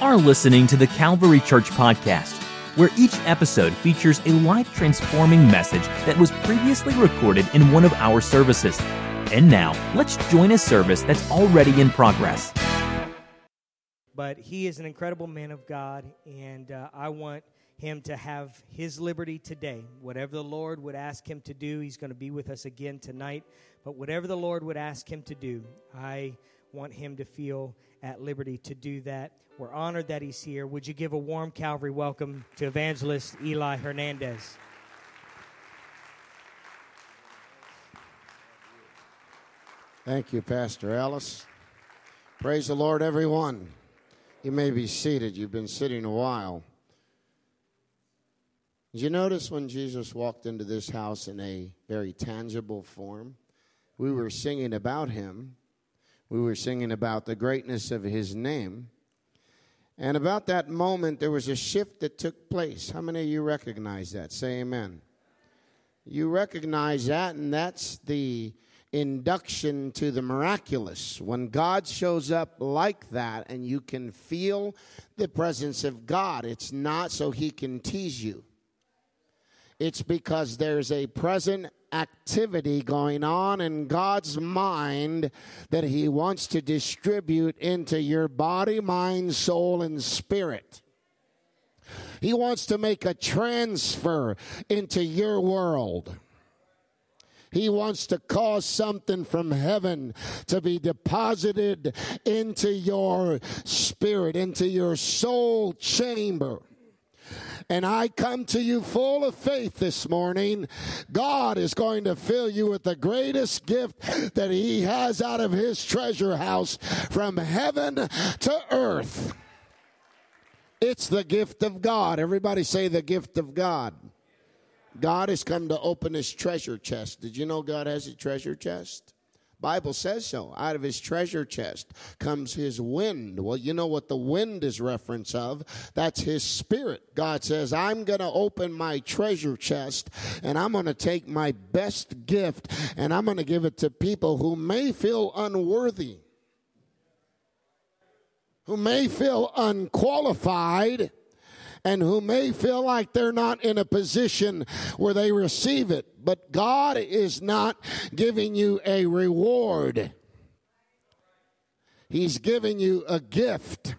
are listening to the Calvary Church Podcast, where each episode features a life transforming message that was previously recorded in one of our services. And now, let's join a service that's already in progress. But he is an incredible man of God, and uh, I want him to have his liberty today. Whatever the Lord would ask him to do, he's going to be with us again tonight. But whatever the Lord would ask him to do, I want him to feel at liberty to do that. We're honored that he's here. Would you give a warm Calvary welcome to evangelist Eli Hernandez? Thank you, Pastor Ellis. Praise the Lord, everyone. You may be seated. You've been sitting a while. Did you notice when Jesus walked into this house in a very tangible form? We were singing about him, we were singing about the greatness of his name. And about that moment, there was a shift that took place. How many of you recognize that? Say amen. You recognize that, and that's the induction to the miraculous. When God shows up like that, and you can feel the presence of God, it's not so he can tease you. It's because there's a present activity going on in God's mind that He wants to distribute into your body, mind, soul, and spirit. He wants to make a transfer into your world. He wants to cause something from heaven to be deposited into your spirit, into your soul chamber. And I come to you full of faith this morning. God is going to fill you with the greatest gift that He has out of His treasure house from heaven to earth. It's the gift of God. Everybody say the gift of God. God has come to open his treasure chest. Did you know God has a treasure chest? Bible says so. Out of his treasure chest comes his wind. Well, you know what the wind is reference of? That's his spirit. God says, "I'm going to open my treasure chest and I'm going to take my best gift and I'm going to give it to people who may feel unworthy." Who may feel unqualified, and who may feel like they're not in a position where they receive it. But God is not giving you a reward, He's giving you a gift.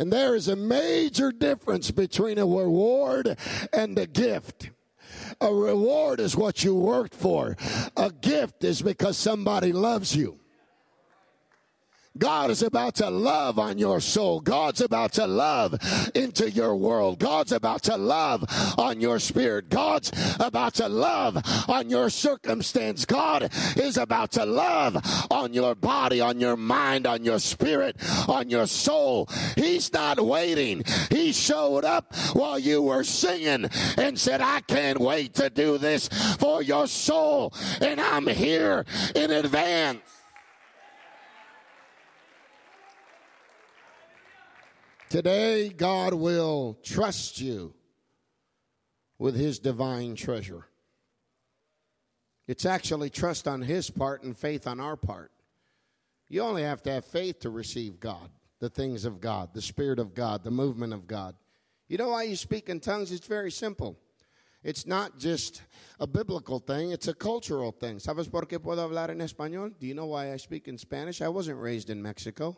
And there is a major difference between a reward and a gift. A reward is what you worked for. A gift is because somebody loves you. God is about to love on your soul. God's about to love into your world. God's about to love on your spirit. God's about to love on your circumstance. God is about to love on your body, on your mind, on your spirit, on your soul. He's not waiting. He showed up while you were singing and said, I can't wait to do this for your soul. And I'm here in advance. Today, God will trust you with His divine treasure. It's actually trust on His part and faith on our part. You only have to have faith to receive God, the things of God, the Spirit of God, the movement of God. You know why you speak in tongues? It's very simple. It's not just a biblical thing, it's a cultural thing. ¿Sabes por qué puedo hablar en español? Do you know why I speak in Spanish? I wasn't raised in Mexico.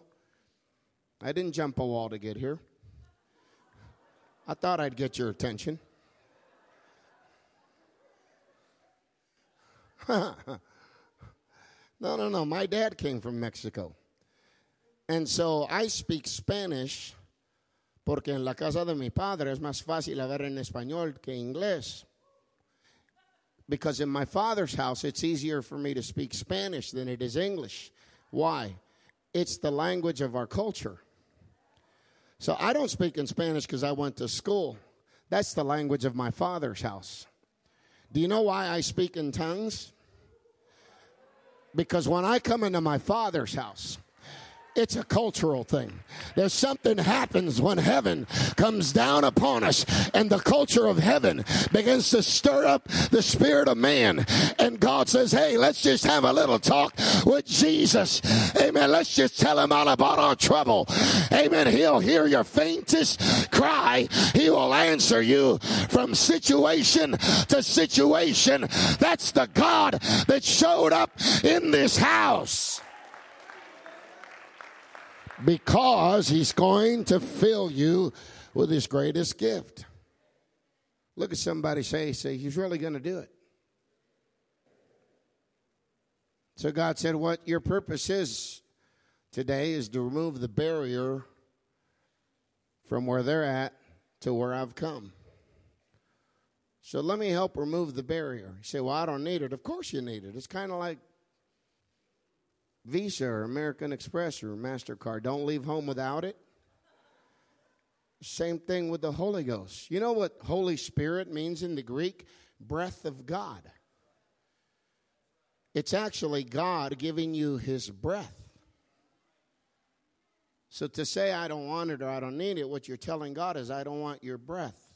I didn't jump a wall to get here. I thought I'd get your attention. no, no, no. My dad came from Mexico. And so I speak Spanish porque en la casa de mi padre es más fácil hablar en español que inglés. Because in my father's house, it's easier for me to speak Spanish than it is English. Why? It's the language of our culture. So I don't speak in Spanish because I went to school. That's the language of my father's house. Do you know why I speak in tongues? Because when I come into my father's house, It's a cultural thing. There's something happens when heaven comes down upon us and the culture of heaven begins to stir up the spirit of man. And God says, Hey, let's just have a little talk with Jesus. Amen. Let's just tell him all about our trouble. Amen. He'll hear your faintest cry. He will answer you from situation to situation. That's the God that showed up in this house because he's going to fill you with his greatest gift. Look at somebody say, say, he's really going to do it. So God said, What your purpose is today is to remove the barrier from where they're at to where I've come. So let me help remove the barrier. You say, Well, I don't need it. Of course you need it. It's kind of like Visa or American Express or MasterCard. Don't leave home without it. Same thing with the Holy Ghost. You know what Holy Spirit means in the Greek? Breath of God. It's actually God giving you his breath. So to say, I don't want it or I don't need it, what you're telling God is, I don't want your breath.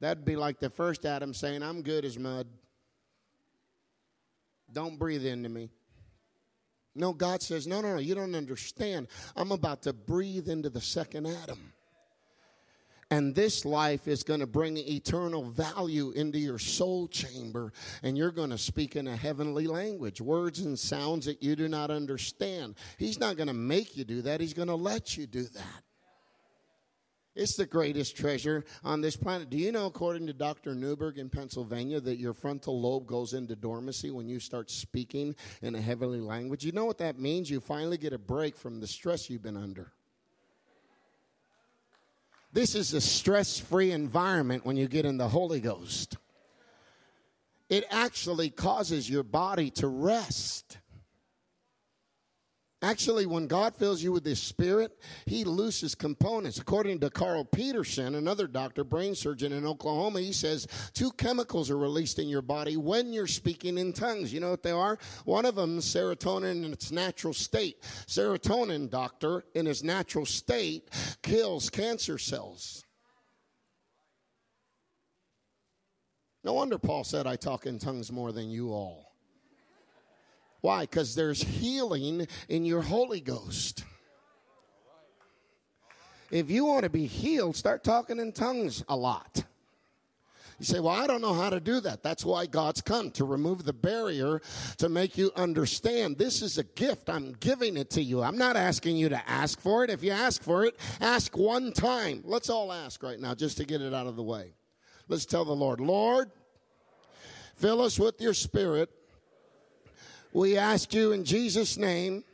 That'd be like the first Adam saying, I'm good as mud. Don't breathe into me. No, God says, no, no, no, you don't understand. I'm about to breathe into the second Adam. And this life is going to bring eternal value into your soul chamber, and you're going to speak in a heavenly language, words and sounds that you do not understand. He's not going to make you do that, He's going to let you do that. It's the greatest treasure on this planet. Do you know, according to Dr. Newberg in Pennsylvania, that your frontal lobe goes into dormancy when you start speaking in a heavenly language? You know what that means? You finally get a break from the stress you've been under. This is a stress free environment when you get in the Holy Ghost. It actually causes your body to rest. Actually, when God fills you with His Spirit, He looses components. According to Carl Peterson, another doctor, brain surgeon in Oklahoma, he says two chemicals are released in your body when you're speaking in tongues. You know what they are? One of them, is serotonin in its natural state. Serotonin, doctor, in its natural state, kills cancer cells. No wonder Paul said, I talk in tongues more than you all. Why? Because there's healing in your Holy Ghost. If you want to be healed, start talking in tongues a lot. You say, Well, I don't know how to do that. That's why God's come to remove the barrier to make you understand this is a gift. I'm giving it to you. I'm not asking you to ask for it. If you ask for it, ask one time. Let's all ask right now just to get it out of the way. Let's tell the Lord, Lord, fill us with your spirit we ask you in Jesus' name,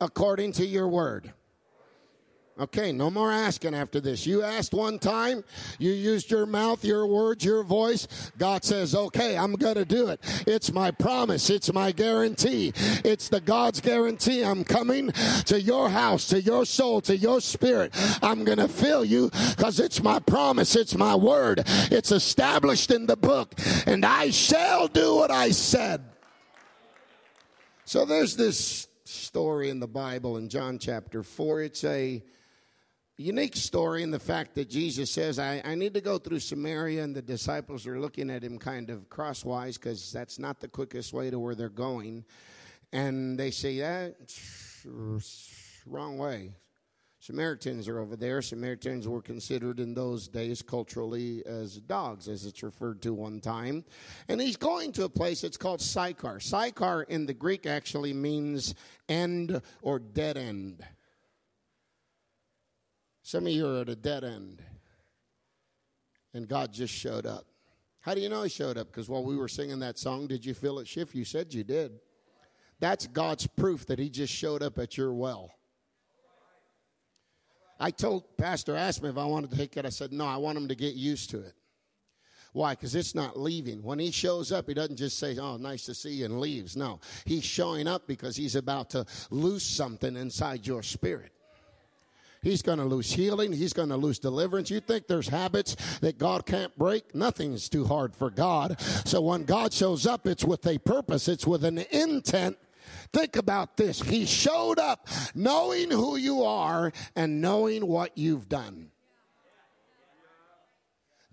according to your word. Okay, no more asking after this. You asked one time, you used your mouth, your words, your voice. God says, okay, I'm going to do it. It's my promise. It's my guarantee. It's the God's guarantee. I'm coming to your house, to your soul, to your spirit. I'm going to fill you because it's my promise. It's my word. It's established in the book and I shall do what I said. So there's this story in the Bible in John chapter 4. It's a unique story in the fact that Jesus says, I, I need to go through Samaria, and the disciples are looking at him kind of crosswise because that's not the quickest way to where they're going. And they say, That's wrong way. Samaritans are over there. Samaritans were considered in those days culturally as dogs, as it's referred to one time. And he's going to a place that's called Sychar. Sychar in the Greek actually means end or dead end. Some of you are at a dead end. And God just showed up. How do you know he showed up? Because while we were singing that song, did you feel it shift? You said you did. That's God's proof that he just showed up at your well. I told Pastor asked me if I wanted to take it. I said, no, I want him to get used to it. Why? Because it's not leaving. When he shows up, he doesn't just say, Oh, nice to see you, and leaves. No, he's showing up because he's about to lose something inside your spirit. He's going to lose healing. He's going to lose deliverance. You think there's habits that God can't break? Nothing's too hard for God. So when God shows up, it's with a purpose, it's with an intent Think about this. He showed up knowing who you are and knowing what you've done.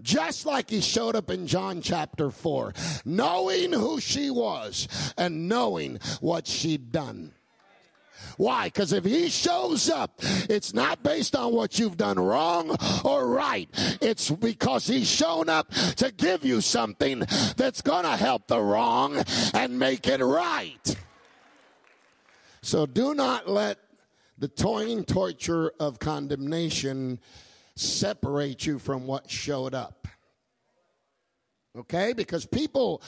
Just like he showed up in John chapter 4, knowing who she was and knowing what she'd done. Why? Because if he shows up, it's not based on what you've done wrong or right. It's because he's shown up to give you something that's going to help the wrong and make it right. So do not let the toying torture of condemnation separate you from what showed up. Okay? Because people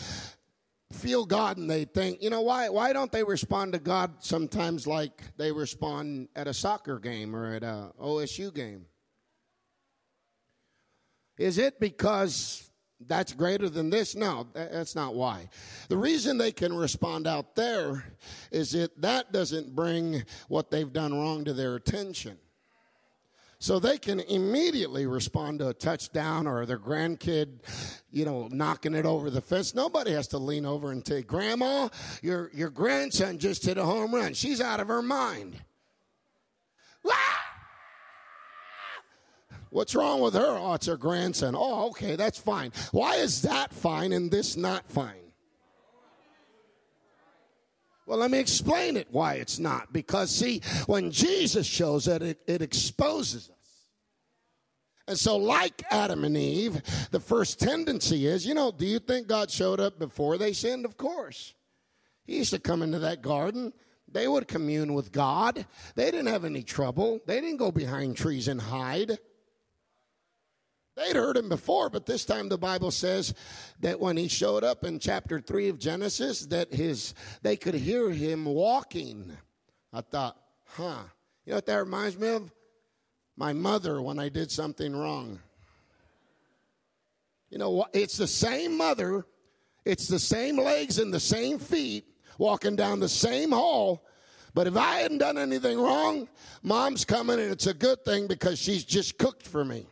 feel God and they think, you know, why why don't they respond to God sometimes like they respond at a soccer game or at a OSU game? Is it because that's greater than this? No, that's not why. The reason they can respond out there is that that doesn't bring what they've done wrong to their attention. So they can immediately respond to a touchdown or their grandkid, you know, knocking it over the fence. Nobody has to lean over and say, Grandma, your, your grandson just hit a home run. She's out of her mind. What's wrong with her? Oh, it's her grandson. Oh, okay, that's fine. Why is that fine and this not fine? Well, let me explain it why it's not. Because, see, when Jesus shows it, it, it exposes us. And so, like Adam and Eve, the first tendency is, you know, do you think God showed up before they sinned? Of course. He used to come into that garden. They would commune with God. They didn't have any trouble. They didn't go behind trees and hide. They'd heard him before, but this time the Bible says that when he showed up in chapter 3 of Genesis, that his they could hear him walking. I thought, huh. You know what that reminds me of? My mother when I did something wrong. You know, it's the same mother, it's the same legs and the same feet walking down the same hall. But if I hadn't done anything wrong, mom's coming and it's a good thing because she's just cooked for me.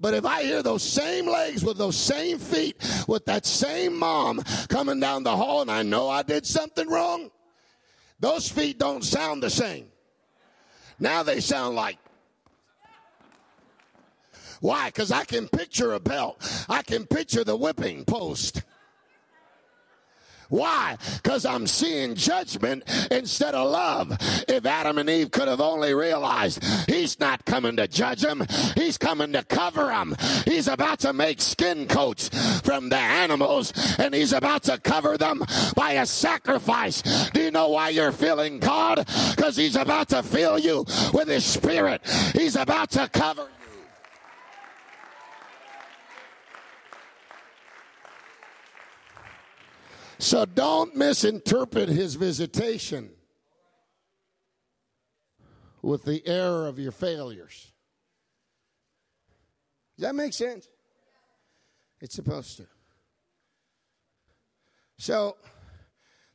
But if I hear those same legs with those same feet, with that same mom coming down the hall, and I know I did something wrong, those feet don't sound the same. Now they sound like. Why? Because I can picture a belt, I can picture the whipping post. Why? Because I'm seeing judgment instead of love. If Adam and Eve could have only realized he's not coming to judge them, he's coming to cover them. He's about to make skin coats from the animals and he's about to cover them by a sacrifice. Do you know why you're feeling God? Because he's about to fill you with his spirit. He's about to cover So don't misinterpret his visitation with the error of your failures. Does that make sense? It's supposed to. So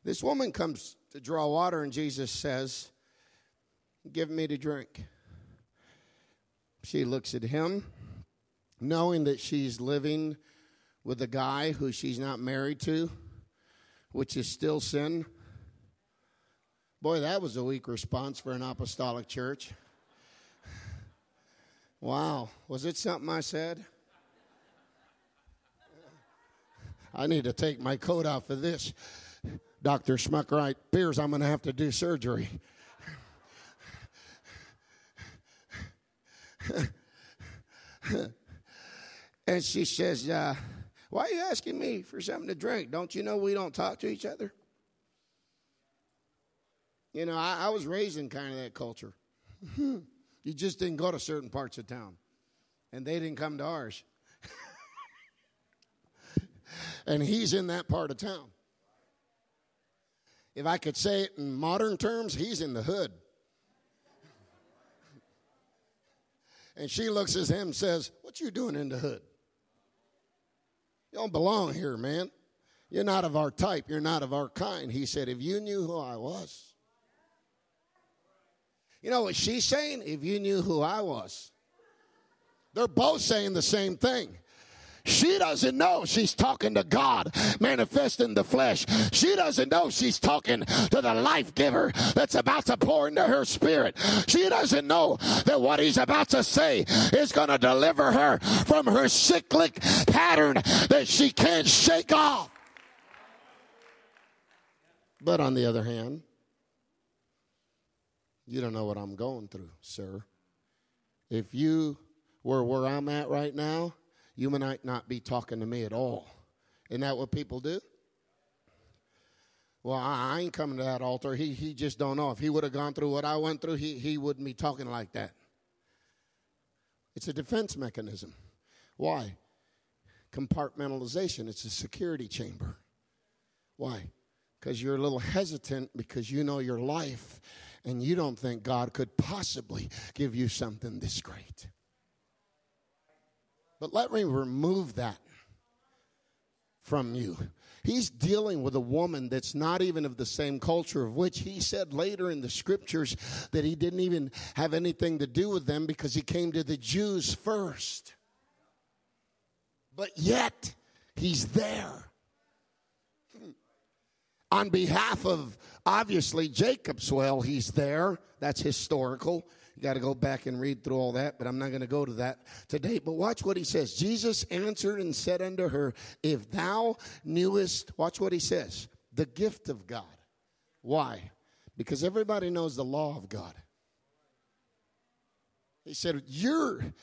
this woman comes to draw water, and Jesus says, Give me to drink. She looks at him, knowing that she's living with a guy who she's not married to which is still sin. Boy, that was a weak response for an apostolic church. Wow. Was it something I said? I need to take my coat off for this. Dr. Schmuckright appears I'm going to have to do surgery. and she says, uh, why are you asking me for something to drink? Don't you know we don't talk to each other? You know, I, I was raised in kind of that culture. you just didn't go to certain parts of town, and they didn't come to ours. and he's in that part of town. If I could say it in modern terms, he's in the hood. and she looks at him and says, What you doing in the hood? You don't belong here, man. You're not of our type. You're not of our kind. He said, If you knew who I was. You know what she's saying? If you knew who I was. They're both saying the same thing. She doesn't know she's talking to God manifest in the flesh. She doesn't know she's talking to the life giver that's about to pour into her spirit. She doesn't know that what he's about to say is going to deliver her from her cyclic pattern that she can't shake off. But on the other hand, you don't know what I'm going through, sir. If you were where I'm at right now, you might not be talking to me at all. Isn't that what people do? Well, I, ain't coming to that altar. He, he just don't know. If he would have gone through what I went through, he, he wouldn't be talking like that. It's a defense mechanism. Why? Compartmentalization. It's a security chamber. Why? Because you're a little hesitant because you know your life and you don't think God could possibly give you something this great. But let me remove that from you. He's dealing with a woman that's not even of the same culture, of which he said later in the scriptures that he didn't even have anything to do with them because he came to the Jews first. But yet, he's there. On behalf of obviously Jacob's well, he's there. That's historical. You got to go back and read through all that, but I'm not going to go to that today. But watch what he says. Jesus answered and said unto her, If thou knewest, watch what he says, the gift of God. Why? Because everybody knows the law of God. He said, You're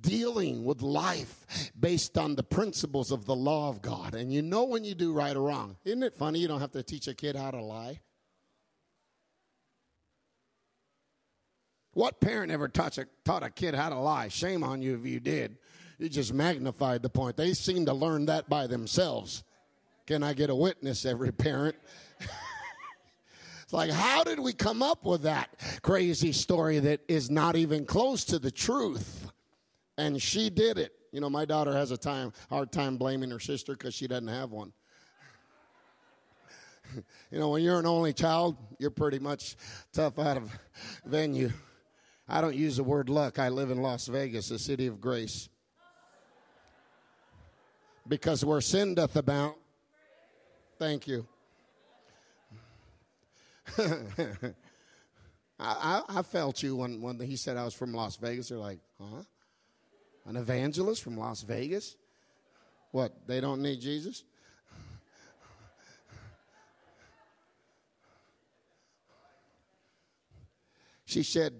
dealing with life based on the principles of the law of God. And you know when you do right or wrong. Isn't it funny you don't have to teach a kid how to lie? What parent ever taught a, taught a kid how to lie? Shame on you if you did. You just magnified the point. They seem to learn that by themselves. Can I get a witness, every parent? it's like, how did we come up with that crazy story that is not even close to the truth? And she did it. You know, my daughter has a time hard time blaming her sister because she doesn't have one. you know, when you're an only child, you're pretty much tough out of venue. I don't use the word luck. I live in Las Vegas, the city of grace. Because where sin doth abound, thank you. I, I, I, felt you when, when he said I was from Las Vegas. They're like, huh? An evangelist from Las Vegas? What, they don't need Jesus? She said,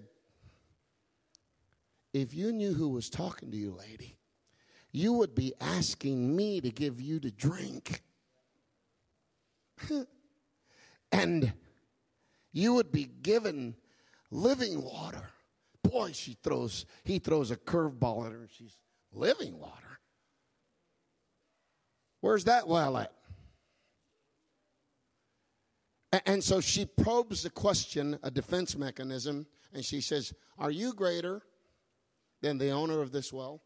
if you knew who was talking to you, lady, you would be asking me to give you to drink. and you would be given living water. Boy, she throws, he throws a curveball at her and she's living water. Where's that well at? And so she probes the question, a defense mechanism, and she says, Are you greater than the owner of this well?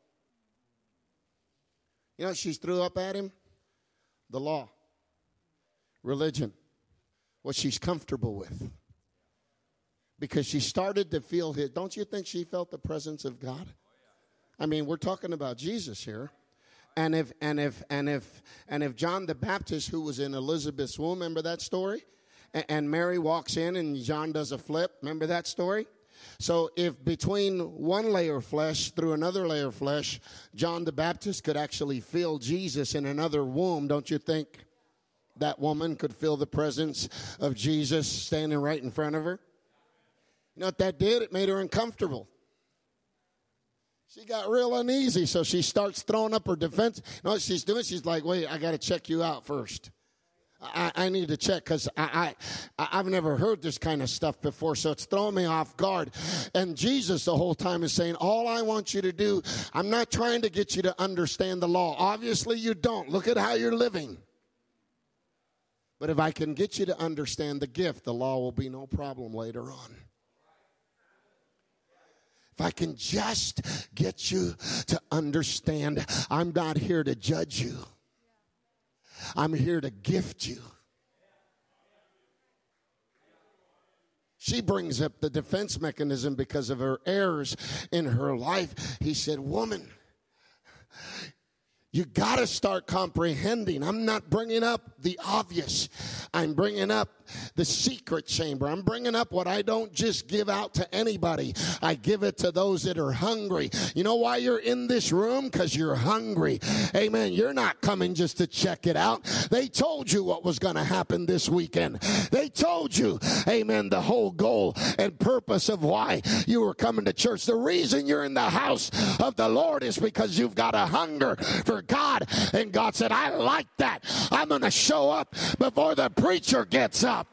You know, she threw up at him the law, religion, what she's comfortable with. Because she started to feel his. Don't you think she felt the presence of God? I mean, we're talking about Jesus here. And if and if and if and if John the Baptist, who was in Elizabeth's womb, remember that story? And Mary walks in and John does a flip. Remember that story? So, if between one layer of flesh through another layer of flesh, John the Baptist could actually feel Jesus in another womb, don't you think that woman could feel the presence of Jesus standing right in front of her? You know what that did? It made her uncomfortable. She got real uneasy, so she starts throwing up her defense. You know what she's doing? She's like, wait, I got to check you out first. I, I need to check because I, I, I've never heard this kind of stuff before, so it's throwing me off guard. And Jesus the whole time is saying, All I want you to do, I'm not trying to get you to understand the law. Obviously, you don't. Look at how you're living. But if I can get you to understand the gift, the law will be no problem later on. If I can just get you to understand, I'm not here to judge you. I'm here to gift you. She brings up the defense mechanism because of her errors in her life. He said, Woman, You got to start comprehending. I'm not bringing up the obvious. I'm bringing up the secret chamber. I'm bringing up what I don't just give out to anybody. I give it to those that are hungry. You know why you're in this room? Because you're hungry. Amen. You're not coming just to check it out. They told you what was going to happen this weekend. They told you, amen, the whole goal and purpose of why you were coming to church. The reason you're in the house of the Lord is because you've got a hunger for God. And God said, I like that. I'm going to show up before the preacher gets up.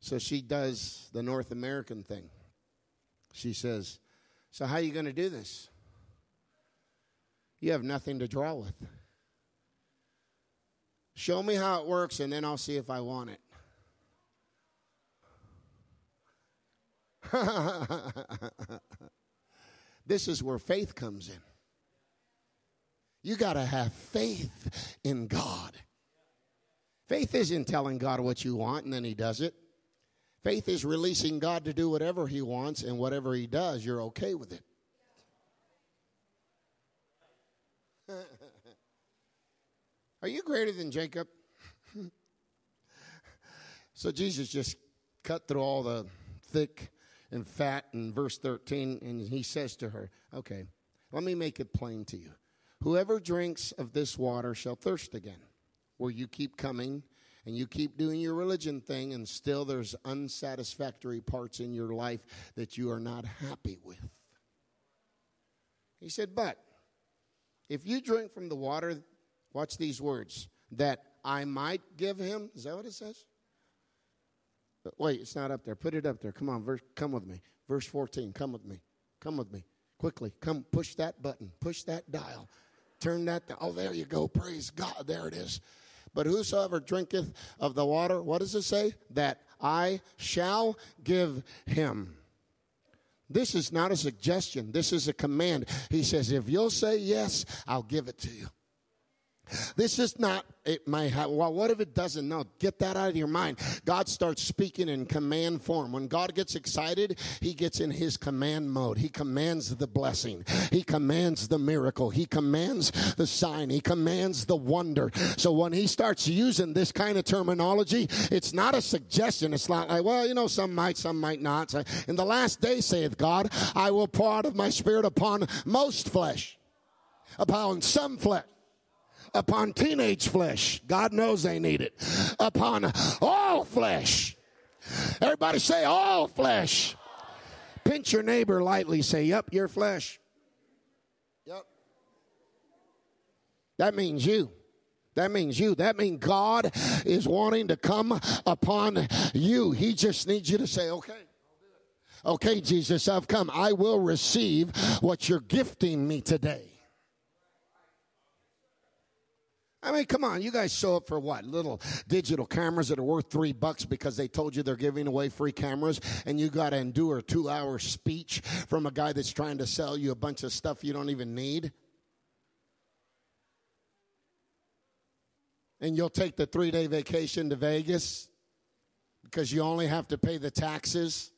So she does the North American thing. She says, So, how are you going to do this? You have nothing to draw with. Show me how it works, and then I'll see if I want it. this is where faith comes in. You got to have faith in God. Faith isn't telling God what you want and then He does it. Faith is releasing God to do whatever He wants, and whatever He does, you're okay with it. Are you greater than Jacob? so Jesus just cut through all the thick and fat in verse 13, and he says to her, Okay, let me make it plain to you. Whoever drinks of this water shall thirst again. Where you keep coming and you keep doing your religion thing, and still there's unsatisfactory parts in your life that you are not happy with. He said, But if you drink from the water, watch these words, that I might give him. Is that what it says? Wait, it's not up there. Put it up there. Come on, verse, come with me. Verse 14. Come with me. Come with me. Quickly. Come push that button. Push that dial. Turn that down. Oh, there you go. Praise God. There it is. But whosoever drinketh of the water, what does it say? That I shall give him. This is not a suggestion. This is a command. He says, if you'll say yes, I'll give it to you. This is not, it might have, well, what if it doesn't? No, get that out of your mind. God starts speaking in command form. When God gets excited, He gets in His command mode. He commands the blessing, He commands the miracle, He commands the sign, He commands the wonder. So when He starts using this kind of terminology, it's not a suggestion. It's not like, well, you know, some might, some might not. In the last day, saith God, I will pour out of my spirit upon most flesh, upon some flesh upon teenage flesh. God knows they need it. Upon all flesh. Everybody say all flesh. Pinch your neighbor lightly. Say, Yep, your flesh. Yep. That means you. That means you. That means God is wanting to come upon you. He just needs you to say, okay. Okay, Jesus, I've come. I will receive what you're gifting me today. I mean, come on, you guys show up for what? Little digital cameras that are worth three bucks because they told you they're giving away free cameras, and you got to endure a two hour speech from a guy that's trying to sell you a bunch of stuff you don't even need. And you'll take the three day vacation to Vegas because you only have to pay the taxes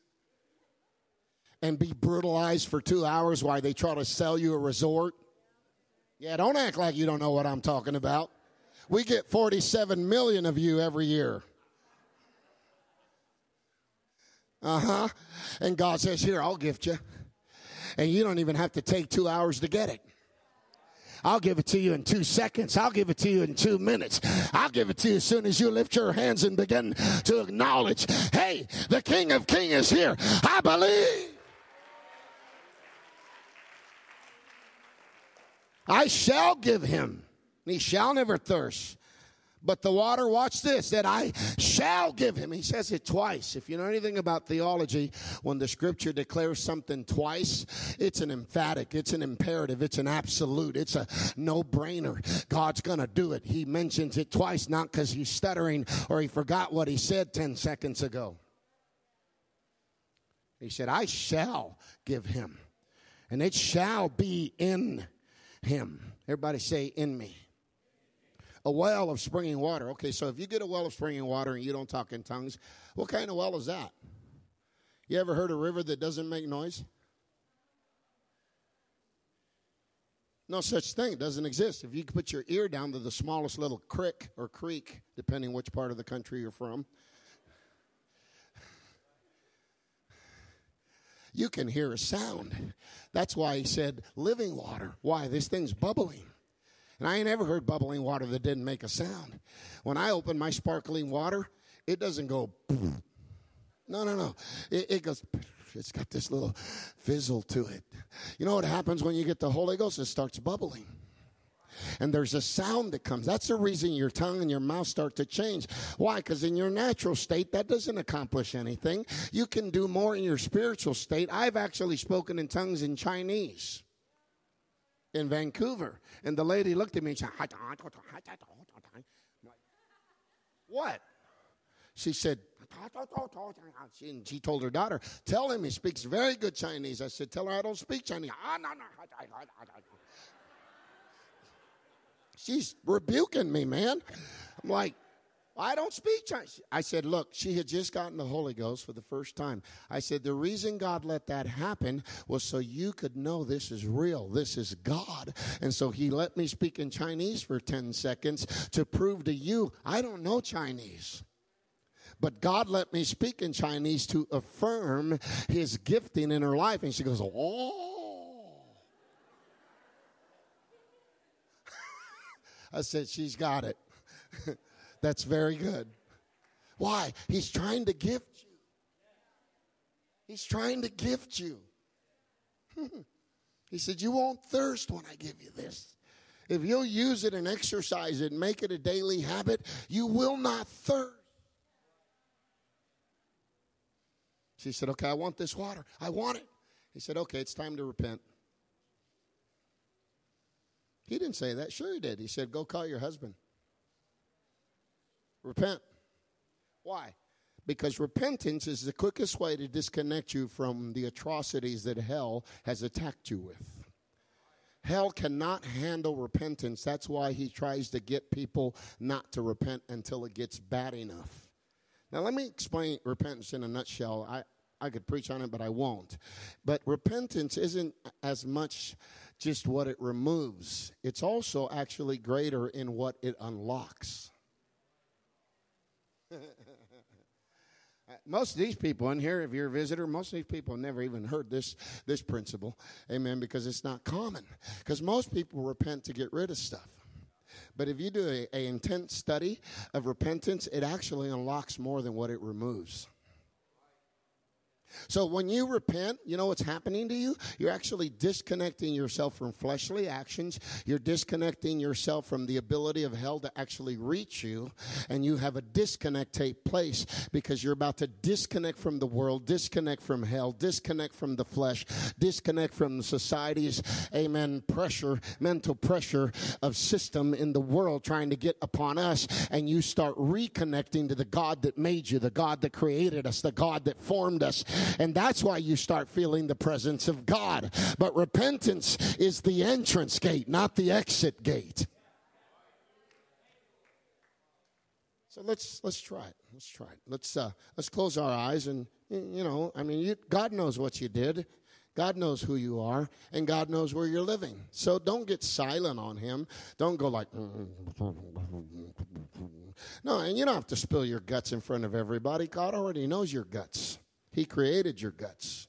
and be brutalized for two hours while they try to sell you a resort. Yeah, don't act like you don't know what I'm talking about. We get 47 million of you every year. Uh huh. And God says, Here, I'll gift you. And you don't even have to take two hours to get it. I'll give it to you in two seconds. I'll give it to you in two minutes. I'll give it to you as soon as you lift your hands and begin to acknowledge, hey, the King of Kings is here. I believe. I shall give him and he shall never thirst. But the water, watch this, that I shall give him. He says it twice. If you know anything about theology, when the scripture declares something twice, it's an emphatic, it's an imperative, it's an absolute, it's a no brainer. God's going to do it. He mentions it twice, not because he's stuttering or he forgot what he said 10 seconds ago. He said, I shall give him, and it shall be in him. Everybody say, in me a well of springing water. Okay, so if you get a well of springing water and you don't talk in tongues, what kind of well is that? You ever heard a river that doesn't make noise? No such thing. It doesn't exist. If you put your ear down to the smallest little creek or creek, depending which part of the country you're from, you can hear a sound. That's why he said living water. Why? This thing's bubbling. And I ain't ever heard bubbling water that didn't make a sound. When I open my sparkling water, it doesn't go. No, no, no. It, it goes. It's got this little fizzle to it. You know what happens when you get the Holy Ghost? It starts bubbling. And there's a sound that comes. That's the reason your tongue and your mouth start to change. Why? Because in your natural state, that doesn't accomplish anything. You can do more in your spiritual state. I've actually spoken in tongues in Chinese in Vancouver. And the lady looked at me and said, What? She said, she, told her daughter, Tell him he speaks very good Chinese. I said, Tell her I don't speak Chinese. Ah, She's rebuking me, man. I'm like, I don't speak Chinese. I said, look, she had just gotten the Holy Ghost for the first time. I said, the reason God let that happen was so you could know this is real. This is God. And so he let me speak in Chinese for 10 seconds to prove to you I don't know Chinese. But God let me speak in Chinese to affirm his gifting in her life. And she goes, Oh. I said, She's got it. That's very good. Why? He's trying to gift you. He's trying to gift you. he said, You won't thirst when I give you this. If you'll use it and exercise it and make it a daily habit, you will not thirst. She said, Okay, I want this water. I want it. He said, Okay, it's time to repent. He didn't say that. Sure, he did. He said, Go call your husband. Repent. Why? Because repentance is the quickest way to disconnect you from the atrocities that hell has attacked you with. Hell cannot handle repentance. That's why he tries to get people not to repent until it gets bad enough. Now, let me explain repentance in a nutshell. I, I could preach on it, but I won't. But repentance isn't as much just what it removes, it's also actually greater in what it unlocks. most of these people in here, if you're a visitor, most of these people have never even heard this, this principle. Amen. Because it's not common. Because most people repent to get rid of stuff. But if you do a, a intense study of repentance, it actually unlocks more than what it removes. So when you repent, you know what's happening to you? You're actually disconnecting yourself from fleshly actions. You're disconnecting yourself from the ability of hell to actually reach you. And you have a disconnect take place because you're about to disconnect from the world, disconnect from hell, disconnect from the flesh, disconnect from society's, amen, pressure, mental pressure of system in the world trying to get upon us. And you start reconnecting to the God that made you, the God that created us, the God that formed us and that's why you start feeling the presence of God. But repentance is the entrance gate, not the exit gate. So let's let's try it. Let's try it. Let's uh, let's close our eyes and you know, I mean, you, God knows what you did. God knows who you are, and God knows where you're living. So don't get silent on Him. Don't go like, no, and you don't have to spill your guts in front of everybody. God already knows your guts. He created your guts.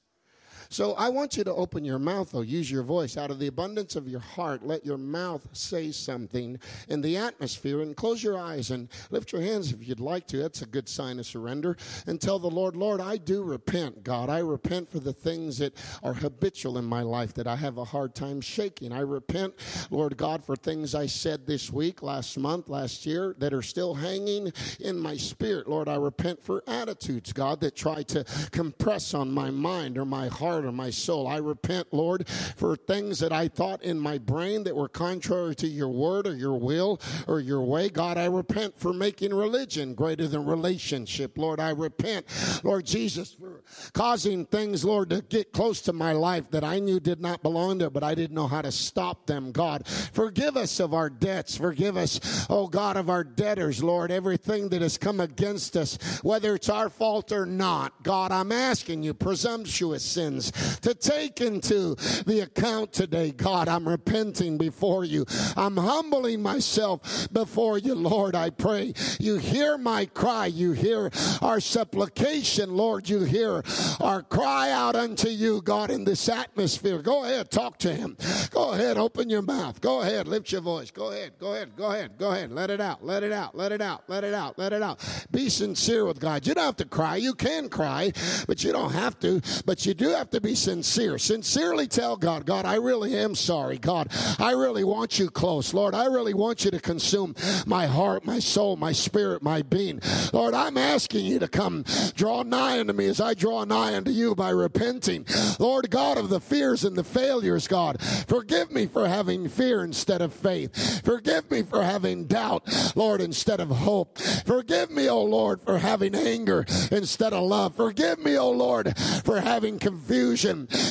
So I want you to open your mouth, though. Use your voice. Out of the abundance of your heart, let your mouth say something in the atmosphere and close your eyes and lift your hands if you'd like to. That's a good sign of surrender. And tell the Lord, Lord, I do repent, God. I repent for the things that are habitual in my life that I have a hard time shaking. I repent, Lord God, for things I said this week, last month, last year that are still hanging in my spirit. Lord, I repent for attitudes, God, that try to compress on my mind or my heart heart or my soul. I repent, Lord, for things that I thought in my brain that were contrary to your word or your will or your way. God, I repent for making religion greater than relationship. Lord, I repent, Lord Jesus, for causing things, Lord, to get close to my life that I knew did not belong there, but I didn't know how to stop them, God. Forgive us of our debts. Forgive us, oh God, of our debtors, Lord, everything that has come against us, whether it's our fault or not. God, I'm asking you, presumptuous sins, to take into the account today, God. I'm repenting before you. I'm humbling myself before you, Lord. I pray you hear my cry. You hear our supplication, Lord. You hear our cry out unto you, God, in this atmosphere. Go ahead, talk to him. Go ahead, open your mouth. Go ahead, lift your voice. Go ahead, go ahead, go ahead, go ahead. Let it out, let it out, let it out, let it out, let it out. Be sincere with God. You don't have to cry. You can cry, but you don't have to. But you do have to be sincere. Sincerely tell God, God, I really am sorry. God, I really want you close. Lord, I really want you to consume my heart, my soul, my spirit, my being. Lord, I'm asking you to come draw nigh unto me as I draw nigh unto you by repenting. Lord God of the fears and the failures, God, forgive me for having fear instead of faith. Forgive me for having doubt, Lord, instead of hope. Forgive me, O Lord, for having anger instead of love. Forgive me, O Lord, for having confusion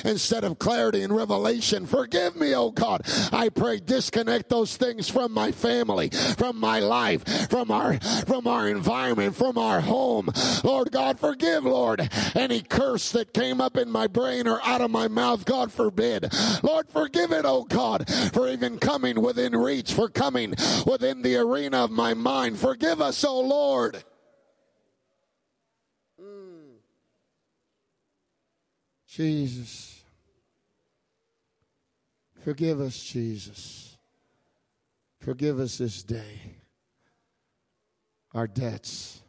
instead of clarity and revelation. Forgive me, O God. I pray disconnect those things from my family, from my life, from our from our environment, from our home. Lord God, forgive, Lord, any curse that came up in my brain or out of my mouth, God forbid. Lord, forgive it, oh God, for even coming within reach, for coming within the arena of my mind. Forgive us, oh Lord. Jesus. Forgive us, Jesus. Forgive us this day our debts.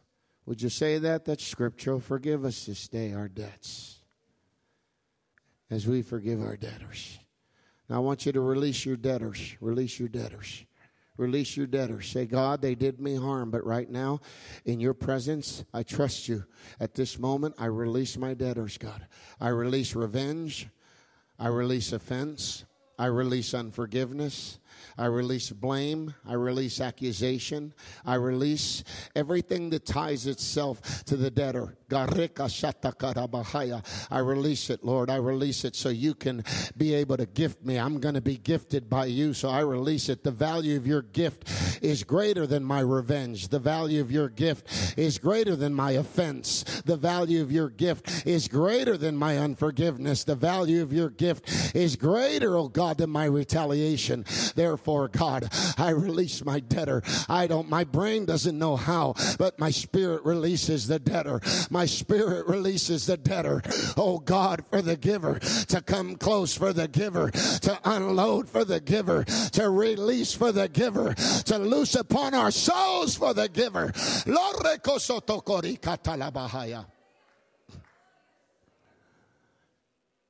Would you say that? That's scriptural. Forgive us this day our debts as we forgive our debtors. Now I want you to release your debtors. Release your debtors. Release your debtors. Say, God, they did me harm, but right now, in your presence, I trust you. At this moment, I release my debtors, God. I release revenge. I release offense. I release unforgiveness. I release blame. I release accusation. I release everything that ties itself to the debtor. I release it, Lord. I release it so you can be able to gift me. I'm going to be gifted by you, so I release it. The value of your gift is greater than my revenge. The value of your gift is greater than my offense. The value of your gift is greater than my unforgiveness. The value of your gift is greater, oh God, than my retaliation. Therefore, God, I release my debtor. I don't, my brain doesn't know how, but my spirit releases the debtor. My spirit releases the debtor. Oh God, for the giver to come close for the giver, to unload for the giver, to release for the giver, to loose upon our souls for the giver.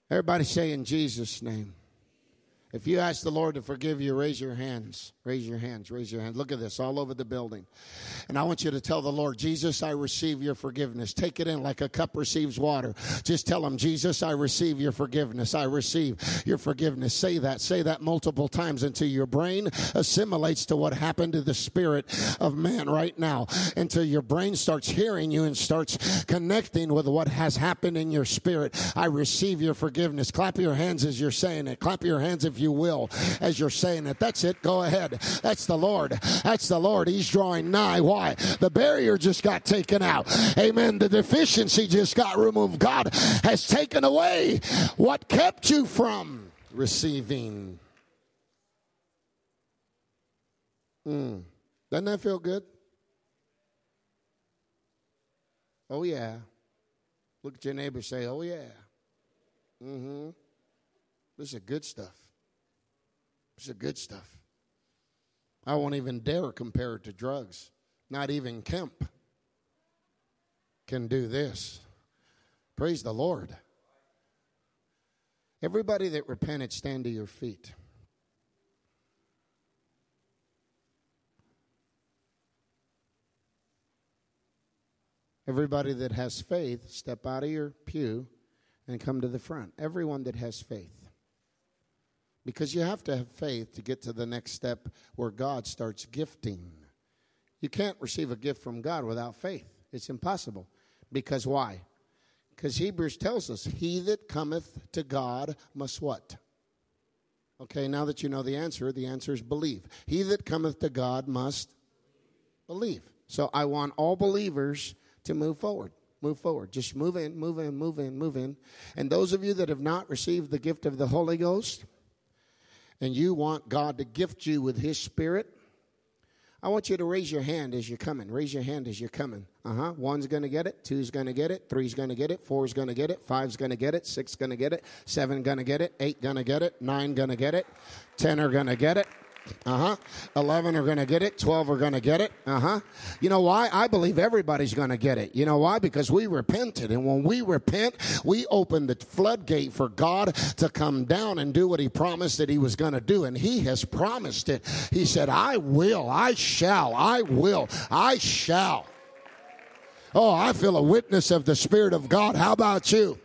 Everybody say in Jesus' name. If you ask the Lord to forgive you, raise your hands. Raise your hands. Raise your hands. Look at this all over the building. And I want you to tell the Lord, Jesus, I receive your forgiveness. Take it in like a cup receives water. Just tell him, Jesus, I receive your forgiveness. I receive your forgiveness. Say that. Say that multiple times until your brain assimilates to what happened to the spirit of man right now. Until your brain starts hearing you and starts connecting with what has happened in your spirit. I receive your forgiveness. Clap your hands as you're saying it. Clap your hands if you will, as you're saying it. That's it. Go ahead. That's the Lord. That's the Lord. He's drawing nigh. Why? The barrier just got taken out. Amen. The deficiency just got removed. God has taken away what kept you from receiving. Mm. Doesn't that feel good? Oh, yeah. Look at your neighbor say, Oh, yeah. Mm hmm. This is good stuff. It's the good stuff. I won't even dare compare it to drugs. Not even Kemp can do this. Praise the Lord. Everybody that repented, stand to your feet. Everybody that has faith, step out of your pew and come to the front. Everyone that has faith. Because you have to have faith to get to the next step where God starts gifting. You can't receive a gift from God without faith. It's impossible. Because why? Because Hebrews tells us, he that cometh to God must what? Okay, now that you know the answer, the answer is believe. He that cometh to God must believe. So I want all believers to move forward. Move forward. Just move in, move in, move in, move in. And those of you that have not received the gift of the Holy Ghost, and you want God to gift you with His Spirit, I want you to raise your hand as you're coming. Raise your hand as you're coming. Uh huh. One's going to get it. Two's going to get it. Three's going to get it. Four's going to get it. Five's going to get it. Six going to get it. Seven going to get it. Eight going to get it. Nine going to get it. Ten are going to get it. Uh huh. 11 are going to get it. 12 are going to get it. Uh huh. You know why? I believe everybody's going to get it. You know why? Because we repented. And when we repent, we open the floodgate for God to come down and do what He promised that He was going to do. And He has promised it. He said, I will, I shall, I will, I shall. Oh, I feel a witness of the Spirit of God. How about you?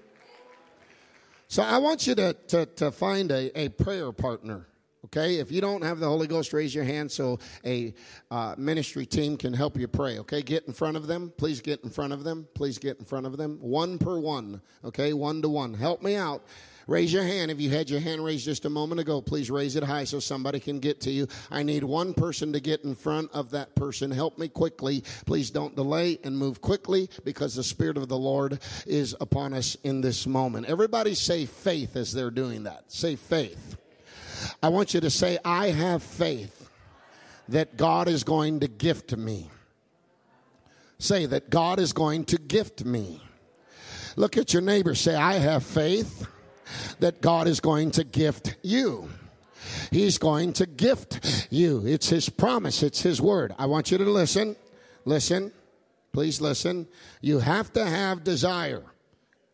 So I want you to, to, to find a, a prayer partner. Okay, if you don't have the Holy Ghost, raise your hand so a uh, ministry team can help you pray. Okay, get in front of them. Please get in front of them. Please get in front of them. One per one. Okay, one to one. Help me out. Raise your hand. If you had your hand raised just a moment ago, please raise it high so somebody can get to you. I need one person to get in front of that person. Help me quickly. Please don't delay and move quickly because the Spirit of the Lord is upon us in this moment. Everybody say faith as they're doing that. Say faith. I want you to say, I have faith that God is going to gift me. Say that God is going to gift me. Look at your neighbor. Say, I have faith that God is going to gift you. He's going to gift you. It's His promise, it's His word. I want you to listen. Listen. Please listen. You have to have desire.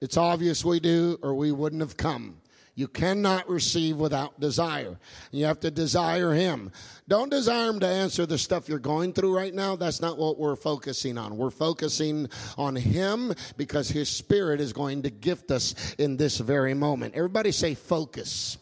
It's obvious we do, or we wouldn't have come. You cannot receive without desire. You have to desire Him. Don't desire Him to answer the stuff you're going through right now. That's not what we're focusing on. We're focusing on Him because His Spirit is going to gift us in this very moment. Everybody say focus.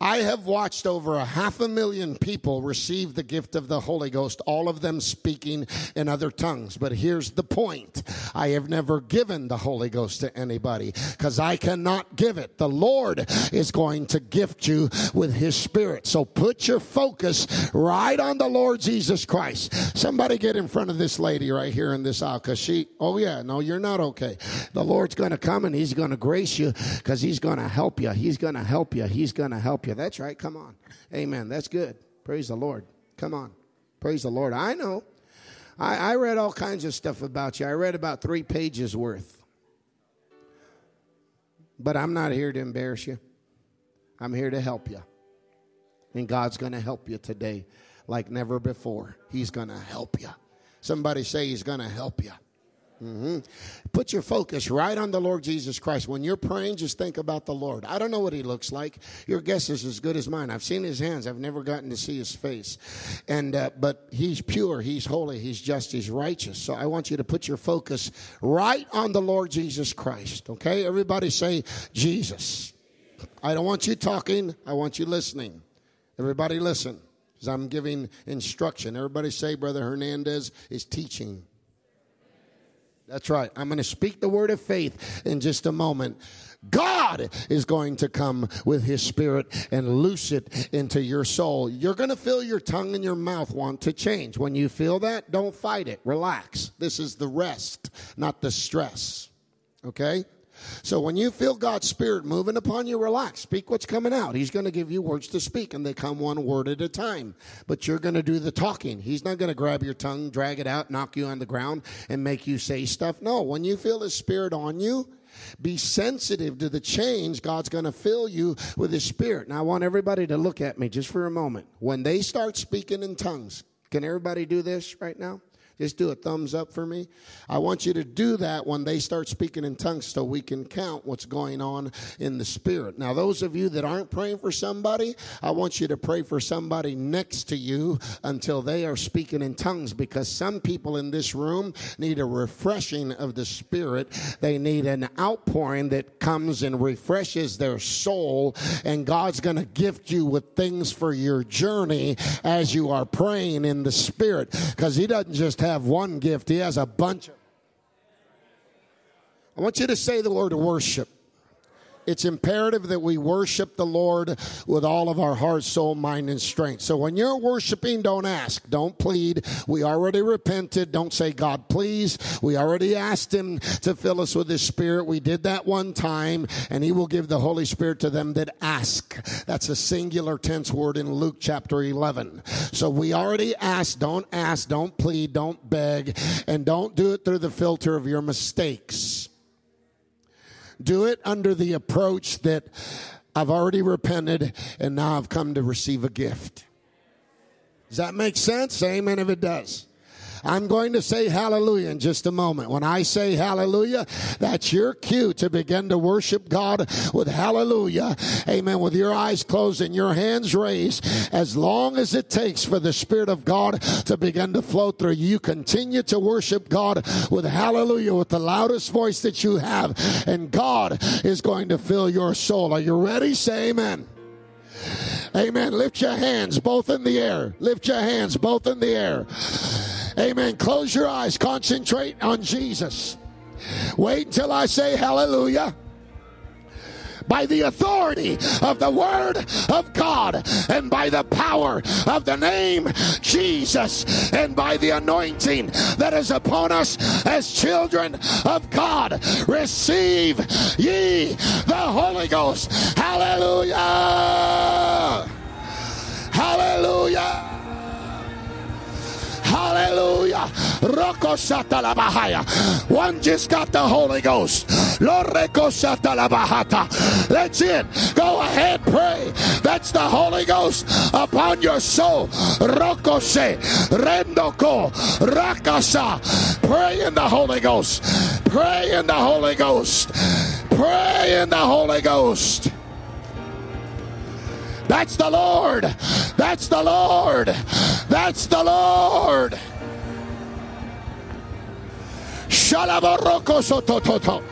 I have watched over a half a million people receive the gift of the Holy Ghost, all of them speaking in other tongues. But here's the point I have never given the Holy Ghost to anybody because I cannot give it. The Lord is going to gift you with His Spirit. So put your focus right on the Lord Jesus Christ. Somebody get in front of this lady right here in this aisle because she, oh yeah, no, you're not okay. The Lord's going to come and He's going to grace you because He's going to help you. He's going to help you. He's going to help you you. That's right. Come on. Amen. That's good. Praise the Lord. Come on. Praise the Lord. I know. I, I read all kinds of stuff about you. I read about three pages worth. But I'm not here to embarrass you. I'm here to help you. And God's going to help you today like never before. He's going to help you. Somebody say He's going to help you. Mm-hmm. Put your focus right on the Lord Jesus Christ. When you're praying, just think about the Lord. I don't know what he looks like. Your guess is as good as mine. I've seen his hands. I've never gotten to see his face. And uh, but he's pure. He's holy. He's just. He's righteous. So I want you to put your focus right on the Lord Jesus Christ. Okay, everybody say Jesus. I don't want you talking. I want you listening. Everybody listen, because I'm giving instruction. Everybody say, Brother Hernandez is teaching. That's right. I'm going to speak the word of faith in just a moment. God is going to come with his spirit and loose it into your soul. You're going to feel your tongue and your mouth want to change. When you feel that, don't fight it. Relax. This is the rest, not the stress. Okay? So when you feel God's Spirit moving upon you, relax. Speak what's coming out. He's going to give you words to speak, and they come one word at a time. But you're going to do the talking. He's not going to grab your tongue, drag it out, knock you on the ground, and make you say stuff. No, when you feel His Spirit on you, be sensitive to the change. God's going to fill you with His Spirit. Now, I want everybody to look at me just for a moment. When they start speaking in tongues, can everybody do this right now? Just do a thumbs up for me. I want you to do that when they start speaking in tongues so we can count what's going on in the spirit. Now, those of you that aren't praying for somebody, I want you to pray for somebody next to you until they are speaking in tongues because some people in this room need a refreshing of the spirit. They need an outpouring that comes and refreshes their soul, and God's going to gift you with things for your journey as you are praying in the spirit because He doesn't just have one gift, he has a bunch of. I want you to say the word worship. It's imperative that we worship the Lord with all of our heart, soul, mind, and strength. So when you're worshiping, don't ask, don't plead. We already repented. Don't say, God, please. We already asked Him to fill us with His Spirit. We did that one time, and He will give the Holy Spirit to them that ask. That's a singular tense word in Luke chapter 11. So we already asked. Don't ask, don't plead, don't beg, and don't do it through the filter of your mistakes. Do it under the approach that I've already repented and now I've come to receive a gift. Does that make sense? Amen if it does. I'm going to say hallelujah in just a moment. When I say hallelujah, that's your cue to begin to worship God with hallelujah. Amen. With your eyes closed and your hands raised, as long as it takes for the Spirit of God to begin to flow through you, continue to worship God with hallelujah with the loudest voice that you have. And God is going to fill your soul. Are you ready? Say amen. Amen. Lift your hands both in the air. Lift your hands both in the air. Amen. Close your eyes. Concentrate on Jesus. Wait until I say hallelujah by the authority of the Word of God and by the power of the name Jesus and by the anointing that is upon us as children of God. Receive ye the Holy Ghost. Hallelujah! Hallelujah! Hallelujah. One just got the Holy Ghost. That's it. Go ahead, pray. That's the Holy Ghost upon your soul. Rokose, Rendoko, Rakasa. Pray in the Holy Ghost. Pray in the Holy Ghost. Pray in the Holy Ghost. That's the Lord. That's the Lord. That's the Lord. Shalabaroko sotototo.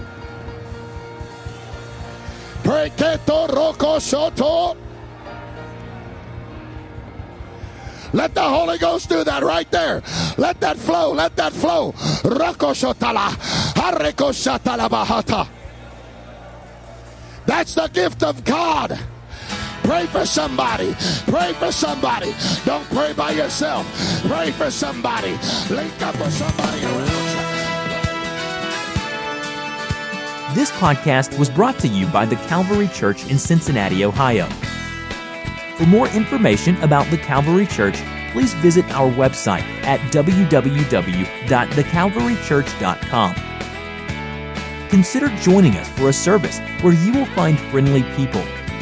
Preketo roko soto. Let the Holy Ghost do that right there. Let that flow. Let that flow. Roko sotala. Hareko satala bahata. That's the gift of God. Pray for somebody. Pray for somebody. Don't pray by yourself. Pray for somebody. Link up with somebody around you. This podcast was brought to you by the Calvary Church in Cincinnati, Ohio. For more information about the Calvary Church, please visit our website at www.thecalvarychurch.com. Consider joining us for a service where you will find friendly people,